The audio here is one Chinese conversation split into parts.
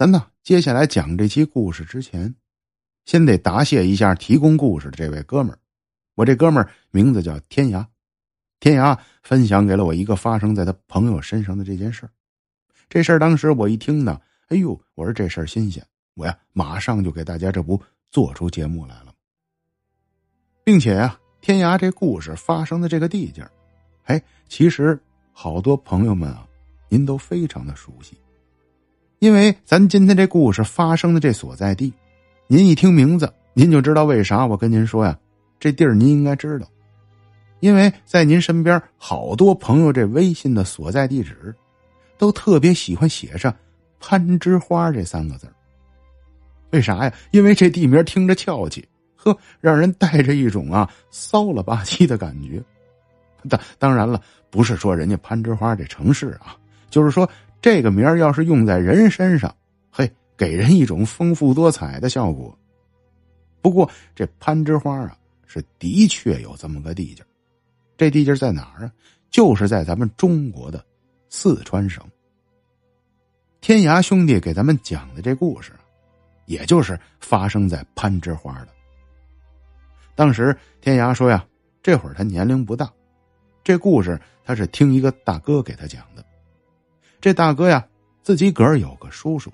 咱呢，接下来讲这期故事之前，先得答谢一下提供故事的这位哥们儿。我这哥们儿名字叫天涯，天涯分享给了我一个发生在他朋友身上的这件事儿。这事儿当时我一听呢，哎呦，我说这事儿新鲜，我呀马上就给大家这不做出节目来了，并且呀，天涯这故事发生的这个地界哎，其实好多朋友们啊，您都非常的熟悉，因为咱今天这故事发生的这所在地，您一听名字，您就知道为啥我跟您说呀，这地儿您应该知道，因为在您身边好多朋友这微信的所在地址。都特别喜欢写上“攀枝花”这三个字为啥呀？因为这地名听着俏气，呵，让人带着一种啊骚了吧唧的感觉。当当然了，不是说人家攀枝花这城市啊，就是说这个名儿要是用在人身上，嘿，给人一种丰富多彩的效果。不过这攀枝花啊，是的确有这么个地界这地界在哪儿啊？就是在咱们中国的。四川省，天涯兄弟给咱们讲的这故事，也就是发生在攀枝花的。当时天涯说呀，这会儿他年龄不大，这故事他是听一个大哥给他讲的。这大哥呀，自己个儿有个叔叔，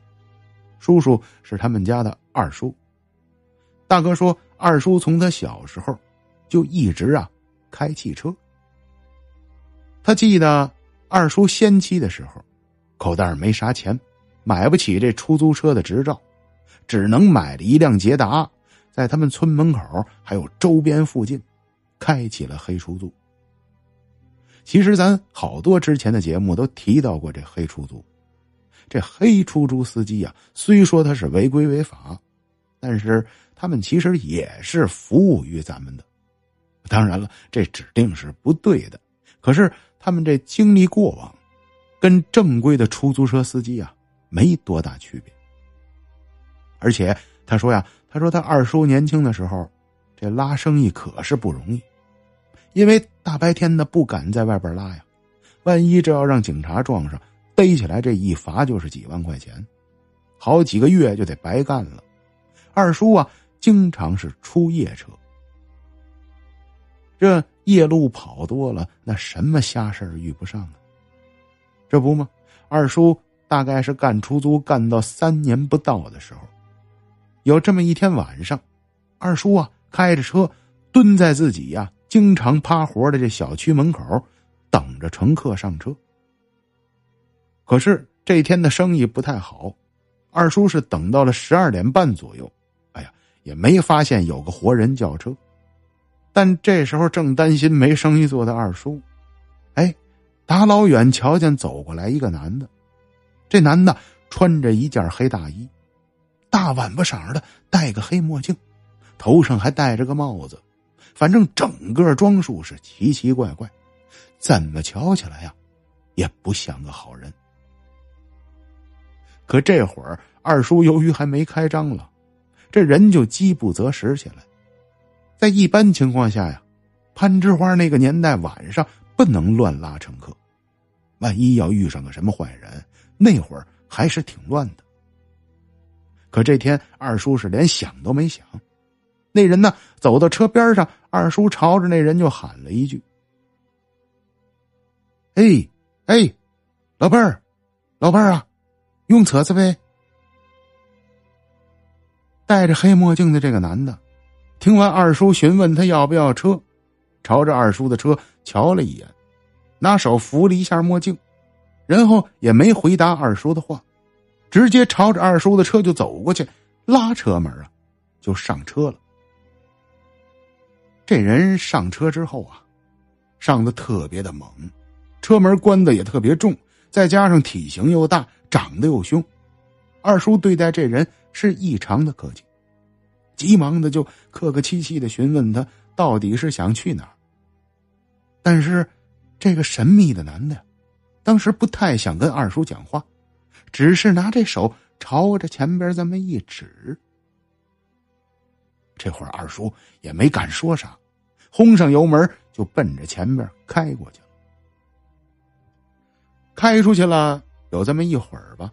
叔叔是他们家的二叔。大哥说，二叔从他小时候就一直啊开汽车，他记得。二叔先期的时候，口袋没啥钱，买不起这出租车的执照，只能买了一辆捷达，在他们村门口还有周边附近，开启了黑出租。其实咱好多之前的节目都提到过这黑出租，这黑出租司机呀，虽说他是违规违法，但是他们其实也是服务于咱们的。当然了，这指定是不对的，可是。他们这经历过往，跟正规的出租车司机啊没多大区别。而且他说呀，他说他二叔年轻的时候，这拉生意可是不容易，因为大白天的不敢在外边拉呀，万一这要让警察撞上，逮起来这一罚就是几万块钱，好几个月就得白干了。二叔啊，经常是出夜车，这。夜路跑多了，那什么瞎事遇不上啊？这不吗？二叔大概是干出租干到三年不到的时候，有这么一天晚上，二叔啊开着车蹲在自己呀经常趴活的这小区门口，等着乘客上车。可是这天的生意不太好，二叔是等到了十二点半左右，哎呀，也没发现有个活人叫车。但这时候正担心没生意做的二叔，哎，大老远瞧见走过来一个男的，这男的穿着一件黑大衣，大碗巴色的，戴个黑墨镜，头上还戴着个帽子，反正整个装束是奇奇怪怪，怎么瞧起来呀，也不像个好人。可这会儿二叔由于还没开张了，这人就饥不择食起来。在一般情况下呀，攀枝花那个年代晚上不能乱拉乘客，万一要遇上个什么坏人，那会儿还是挺乱的。可这天二叔是连想都没想，那人呢走到车边上，二叔朝着那人就喊了一句：“哎哎，老伴儿，老伴儿啊，用车子呗。”戴着黑墨镜的这个男的。听完二叔询问他要不要车，朝着二叔的车瞧了一眼，拿手扶了一下墨镜，然后也没回答二叔的话，直接朝着二叔的车就走过去，拉车门啊，就上车了。这人上车之后啊，上的特别的猛，车门关的也特别重，再加上体型又大，长得又凶，二叔对待这人是异常的客气。急忙的就客客气气的询问他到底是想去哪儿。但是，这个神秘的男的，当时不太想跟二叔讲话，只是拿这手朝着前边这么一指。这会儿二叔也没敢说啥，轰上油门就奔着前边开过去了。开出去了有这么一会儿吧，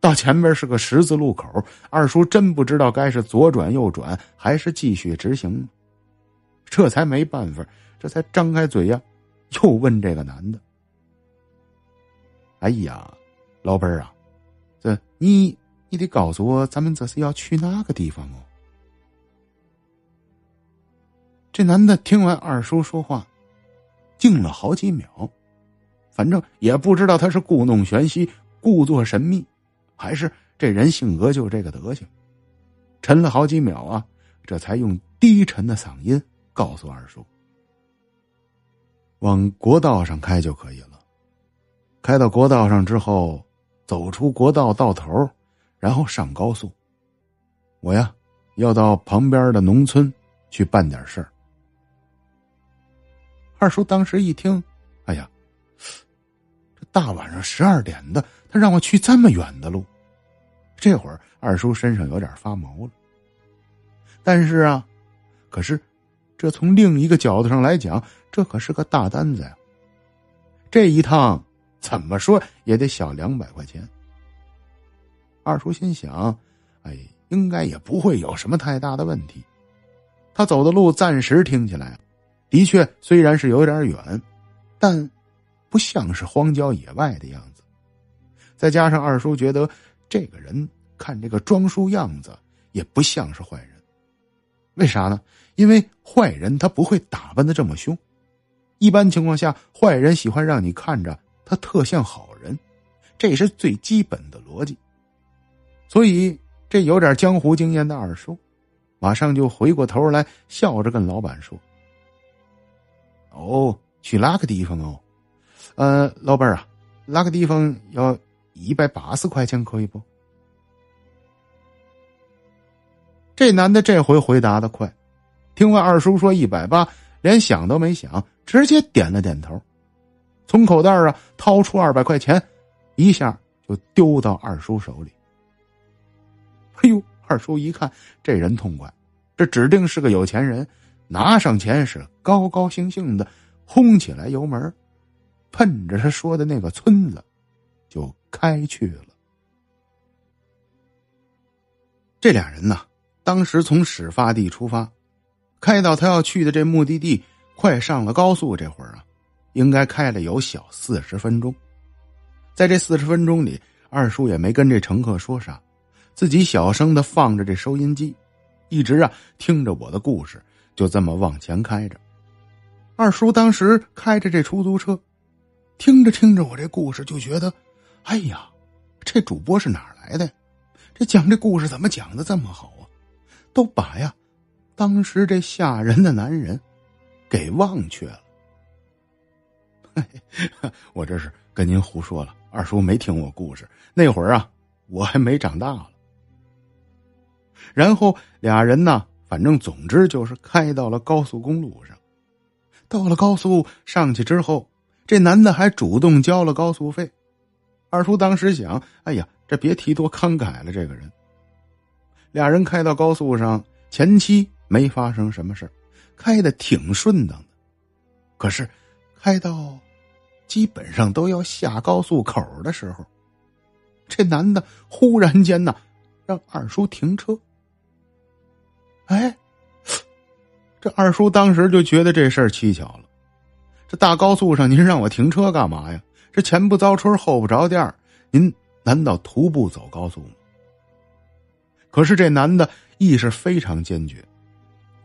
到前面是个十字路口，二叔真不知道该是左转右转，还是继续直行。这才没办法，这才张开嘴呀，又问这个男的：“哎呀，老伴儿啊，这你你得告诉我，咱们这是要去哪个地方哦？”这男的听完二叔说话，静了好几秒，反正也不知道他是故弄玄虚、故作神秘。还是这人性格就这个德行，沉了好几秒啊，这才用低沉的嗓音告诉二叔：“往国道上开就可以了。开到国道上之后，走出国道到头，然后上高速。我呀，要到旁边的农村去办点事儿。”二叔当时一听，哎呀，这大晚上十二点的，他让我去这么远的路。这会儿二叔身上有点发毛了，但是啊，可是这从另一个角度上来讲，这可是个大单子呀。这一趟怎么说也得小两百块钱。二叔心想：“哎，应该也不会有什么太大的问题。”他走的路暂时听起来，的确虽然是有点远，但不像是荒郊野外的样子。再加上二叔觉得。这个人看这个装束样子也不像是坏人，为啥呢？因为坏人他不会打扮的这么凶，一般情况下，坏人喜欢让你看着他特像好人，这是最基本的逻辑。所以，这有点江湖经验的二叔，马上就回过头来，笑着跟老板说：“哦，去哪个地方哦？呃，老板啊，哪个地方要？”一百八十块钱可以不？这男的这回回答的快，听完二叔说一百八，连想都没想，直接点了点头，从口袋啊掏出二百块钱，一下就丢到二叔手里。哎呦，二叔一看这人痛快，这指定是个有钱人，拿上钱是高高兴兴的轰起来油门，奔着他说的那个村子就。开去了。这俩人呢，当时从始发地出发，开到他要去的这目的地，快上了高速。这会儿啊，应该开了有小四十分钟。在这四十分钟里，二叔也没跟这乘客说啥，自己小声的放着这收音机，一直啊听着我的故事，就这么往前开着。二叔当时开着这出租车，听着听着我这故事，就觉得。哎呀，这主播是哪来的？这讲这故事怎么讲的这么好啊？都把呀，当时这吓人的男人给忘却了。我这是跟您胡说了，二叔没听我故事。那会儿啊，我还没长大了。然后俩人呢，反正总之就是开到了高速公路上。到了高速上去之后，这男的还主动交了高速费。二叔当时想：“哎呀，这别提多慷慨了。”这个人，俩人开到高速上，前期没发生什么事开的挺顺当的。可是，开到基本上都要下高速口的时候，这男的忽然间呢，让二叔停车。哎，这二叔当时就觉得这事儿蹊跷了。这大高速上，您让我停车干嘛呀？这前不着村后不着店您难道徒步走高速吗？可是这男的意识非常坚决，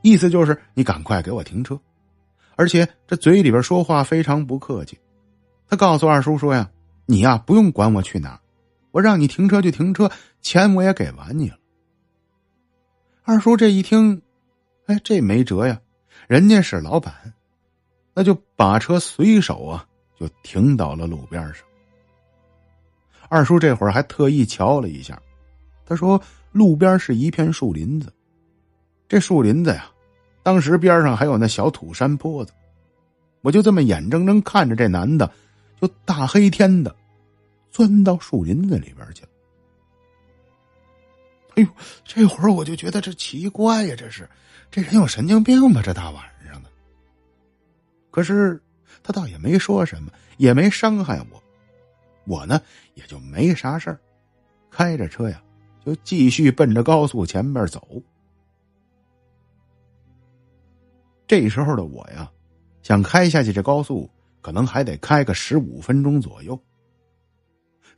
意思就是你赶快给我停车，而且这嘴里边说话非常不客气。他告诉二叔说呀：“你呀不用管我去哪儿，我让你停车就停车，钱我也给完你了。”二叔这一听，哎，这没辙呀，人家是老板，那就把车随手啊。就停到了路边上。二叔这会儿还特意瞧了一下，他说：“路边是一片树林子，这树林子呀，当时边上还有那小土山坡子。我就这么眼睁睁看着这男的，就大黑天的钻到树林子里边去了。哎呦，这会儿我就觉得这奇怪呀，这是这人有神经病吧？这大晚上的。可是。”他倒也没说什么，也没伤害我，我呢也就没啥事儿，开着车呀，就继续奔着高速前面走。这时候的我呀，想开下去这高速，可能还得开个十五分钟左右。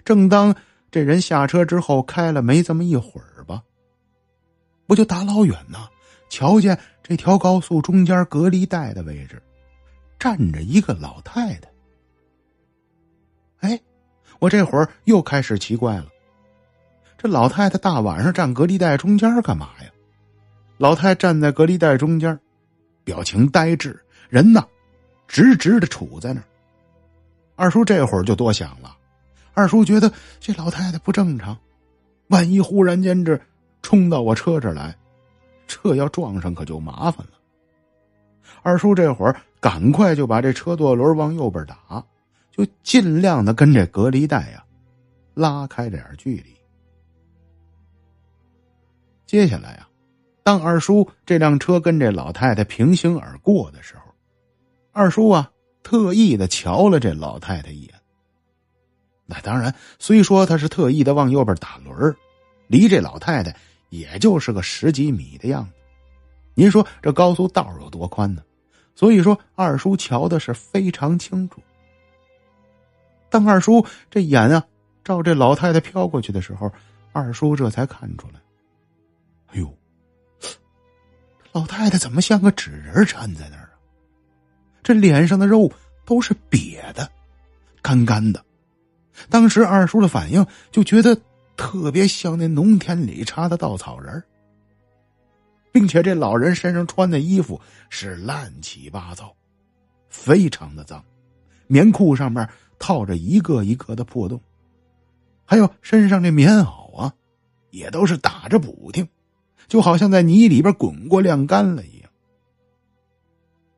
正当这人下车之后，开了没这么一会儿吧，我就大老远呢，瞧见这条高速中间隔离带的位置，站着一个老太太。哎，我这会儿又开始奇怪了，这老太太大晚上站隔离带中间干嘛呀？老太站在隔离带中间，表情呆滞，人呢，直直的杵在那儿。二叔这会儿就多想了。二叔觉得这老太太不正常，万一忽然间这冲到我车这儿来，这要撞上可就麻烦了。二叔这会儿赶快就把这车舵轮往右边打，就尽量的跟这隔离带呀拉开点距离。接下来啊，当二叔这辆车跟这老太太平行而过的时候，二叔啊特意的瞧了这老太太一眼。那当然，虽说他是特意的往右边打轮离这老太太也就是个十几米的样子。您说这高速道有多宽呢？所以说二叔瞧的是非常清楚。当二叔这眼啊照这老太太飘过去的时候，二叔这才看出来，哎呦，老太太怎么像个纸人站在那儿啊？这脸上的肉都是瘪的，干干的。当时二叔的反应就觉得特别像那农田里插的稻草人并且这老人身上穿的衣服是乱七八糟，非常的脏，棉裤上面套着一个一个的破洞，还有身上这棉袄啊，也都是打着补丁，就好像在泥里边滚过晾干了一样。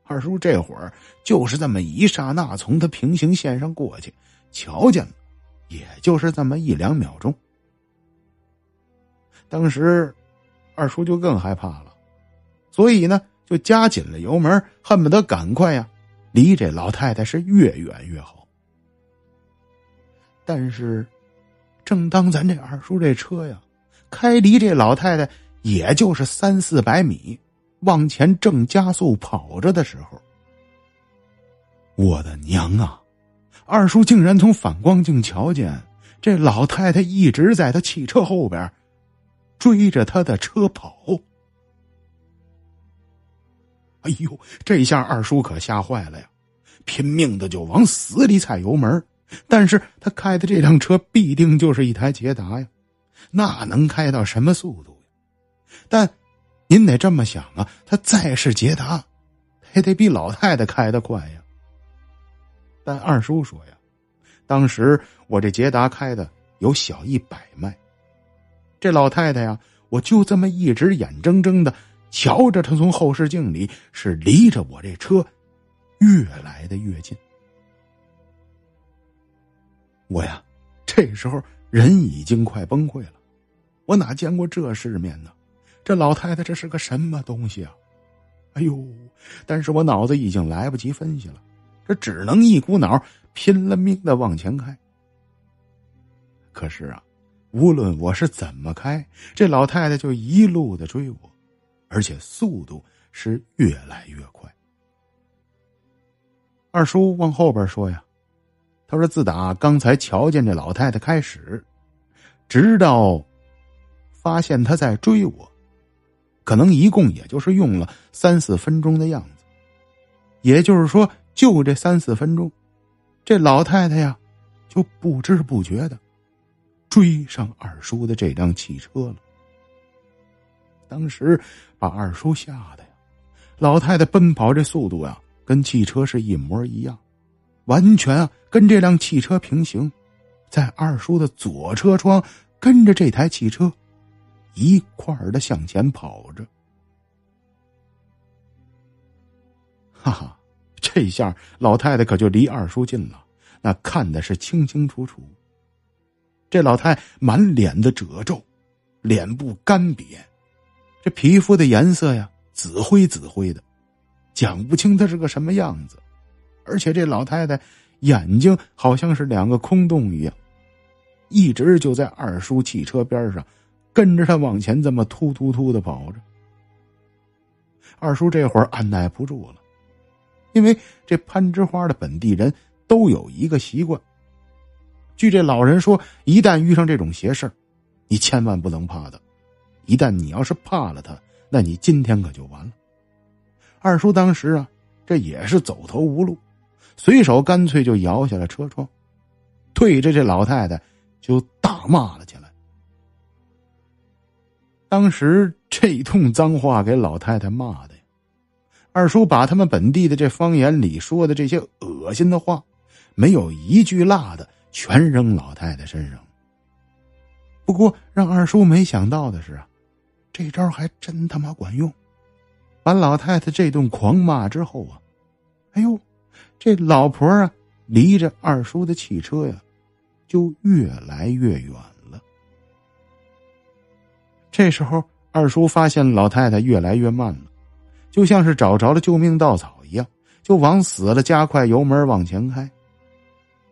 二叔这会儿就是这么一刹那从他平行线上过去，瞧见了。也就是这么一两秒钟，当时二叔就更害怕了，所以呢就加紧了油门，恨不得赶快呀离这老太太是越远越好。但是，正当咱这二叔这车呀开离这老太太也就是三四百米，往前正加速跑着的时候，我的娘啊！二叔竟然从反光镜瞧见，这老太太一直在他汽车后边追着他的车跑。哎呦，这下二叔可吓坏了呀！拼命的就往死里踩油门，但是他开的这辆车必定就是一台捷达呀，那能开到什么速度呀？但您得这么想啊，他再是捷达，也得比老太太开的快呀。但二叔说呀，当时我这捷达开的有小一百迈，这老太太呀，我就这么一直眼睁睁的瞧着她从后视镜里是离着我这车越来的越近。我呀，这时候人已经快崩溃了，我哪见过这世面呢？这老太太这是个什么东西啊？哎呦！但是我脑子已经来不及分析了。这只能一股脑拼了命的往前开。可是啊，无论我是怎么开，这老太太就一路的追我，而且速度是越来越快。二叔往后边说呀，他说自打刚才瞧见这老太太开始，直到发现她在追我，可能一共也就是用了三四分钟的样子，也就是说。就这三四分钟，这老太太呀，就不知不觉的追上二叔的这辆汽车了。当时把二叔吓得呀，老太太奔跑这速度呀，跟汽车是一模一样，完全啊跟这辆汽车平行，在二叔的左车窗跟着这台汽车一块儿的向前跑着，哈哈。这下老太太可就离二叔近了，那看的是清清楚楚。这老太满脸的褶皱，脸部干瘪，这皮肤的颜色呀紫灰紫灰的，讲不清她是个什么样子。而且这老太太眼睛好像是两个空洞一样，一直就在二叔汽车边上，跟着他往前这么突突突的跑着。二叔这会儿按耐不住了，因为这攀枝花的本地人都有一个习惯。据这老人说，一旦遇上这种邪事你千万不能怕他。一旦你要是怕了他，那你今天可就完了。二叔当时啊，这也是走投无路，随手干脆就摇下了车窗，对着这老太太就大骂了起来。当时这一通脏话给老太太骂的呀，二叔把他们本地的这方言里说的这些恶心的话，没有一句落的，全扔老太太身上。不过让二叔没想到的是啊，这招还真他妈管用。把老太太这顿狂骂之后啊，哎呦，这老婆啊，离着二叔的汽车呀，就越来越远了。这时候，二叔发现老太太越来越慢了，就像是找着了救命稻草一样，就往死了加快油门往前开。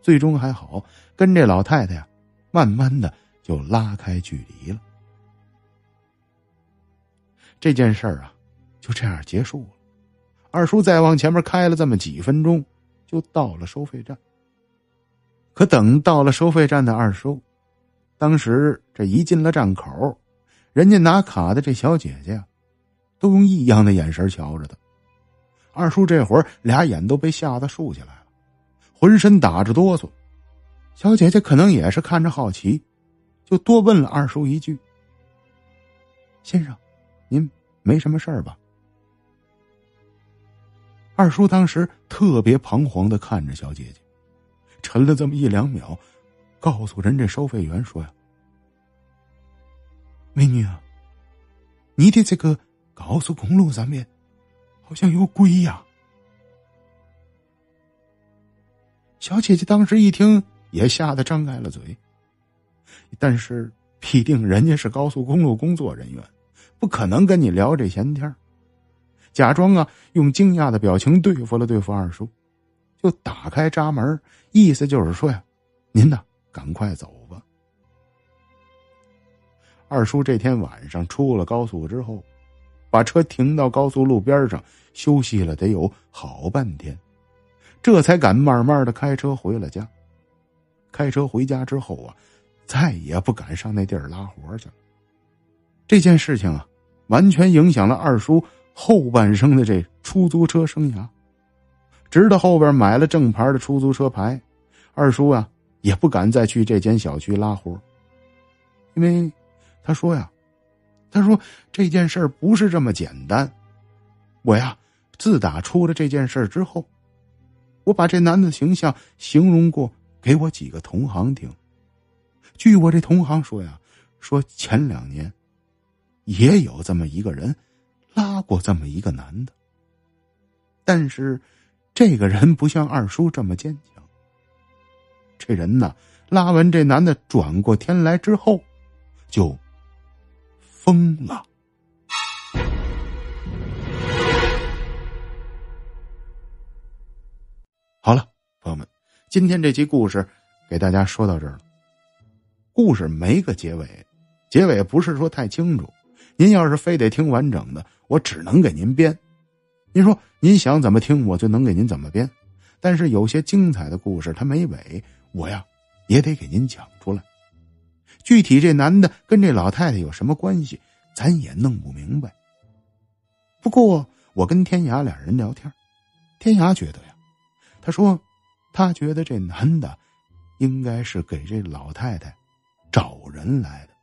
最终还好，跟这老太太呀，慢慢的就拉开距离了。这件事儿啊。就这样结束了。二叔再往前面开了这么几分钟，就到了收费站。可等到了收费站的二叔，当时这一进了站口，人家拿卡的这小姐姐，都用异样的眼神瞧着他。二叔这会儿俩眼都被吓得竖起来，浑身打着哆嗦。小姐姐可能也是看着好奇，就多问了二叔一句：“先生，您没什么事儿吧？”二叔当时特别彷徨的看着小姐姐，沉了这么一两秒，告诉人这收费员说：“呀，美女啊，你的这个高速公路上面好像有鬼呀。”小姐姐当时一听，也吓得张开了嘴，但是必定人家是高速公路工作人员，不可能跟你聊这闲天。假装啊，用惊讶的表情对付了对付二叔，就打开闸门，意思就是说呀：“您呢，赶快走吧。”二叔这天晚上出了高速之后，把车停到高速路边上休息了，得有好半天，这才敢慢慢的开车回了家。开车回家之后啊，再也不敢上那地儿拉活去了。这件事情啊，完全影响了二叔。后半生的这出租车生涯，直到后边买了正牌的出租车牌，二叔啊也不敢再去这间小区拉活，因为他说呀，他说这件事儿不是这么简单。我呀，自打出了这件事之后，我把这男的形象形容过给我几个同行听。据我这同行说呀，说前两年也有这么一个人。拉过这么一个男的，但是这个人不像二叔这么坚强。这人呢，拉完这男的转过天来之后，就疯了。好了，朋友们，今天这期故事给大家说到这儿了。故事没个结尾，结尾不是说太清楚。您要是非得听完整的，我只能给您编。您说您想怎么听，我就能给您怎么编。但是有些精彩的故事它没尾，我呀也得给您讲出来。具体这男的跟这老太太有什么关系，咱也弄不明白。不过我跟天涯俩人聊天，天涯觉得呀，他说他觉得这男的应该是给这老太太找人来的。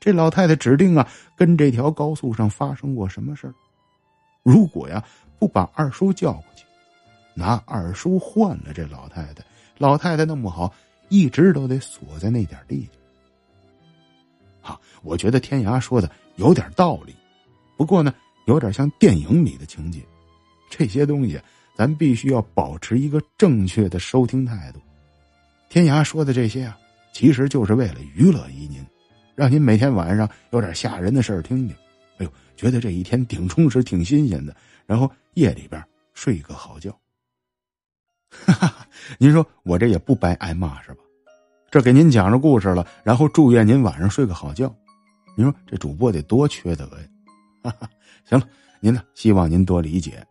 这老太太指定啊，跟这条高速上发生过什么事儿？如果呀不把二叔叫过去，拿二叔换了这老太太，老太太弄不好一直都得锁在那点地去。哈，我觉得天涯说的有点道理，不过呢，有点像电影里的情节。这些东西咱必须要保持一个正确的收听态度。天涯说的这些啊，其实就是为了娱乐于您。让您每天晚上有点吓人的事儿听听，哎呦，觉得这一天挺充实、挺新鲜的，然后夜里边睡个好觉。哈哈，您说我这也不白挨骂是吧？这给您讲着故事了，然后祝愿您晚上睡个好觉。您说这主播得多缺德呀！哈哈，行了，您呢？希望您多理解。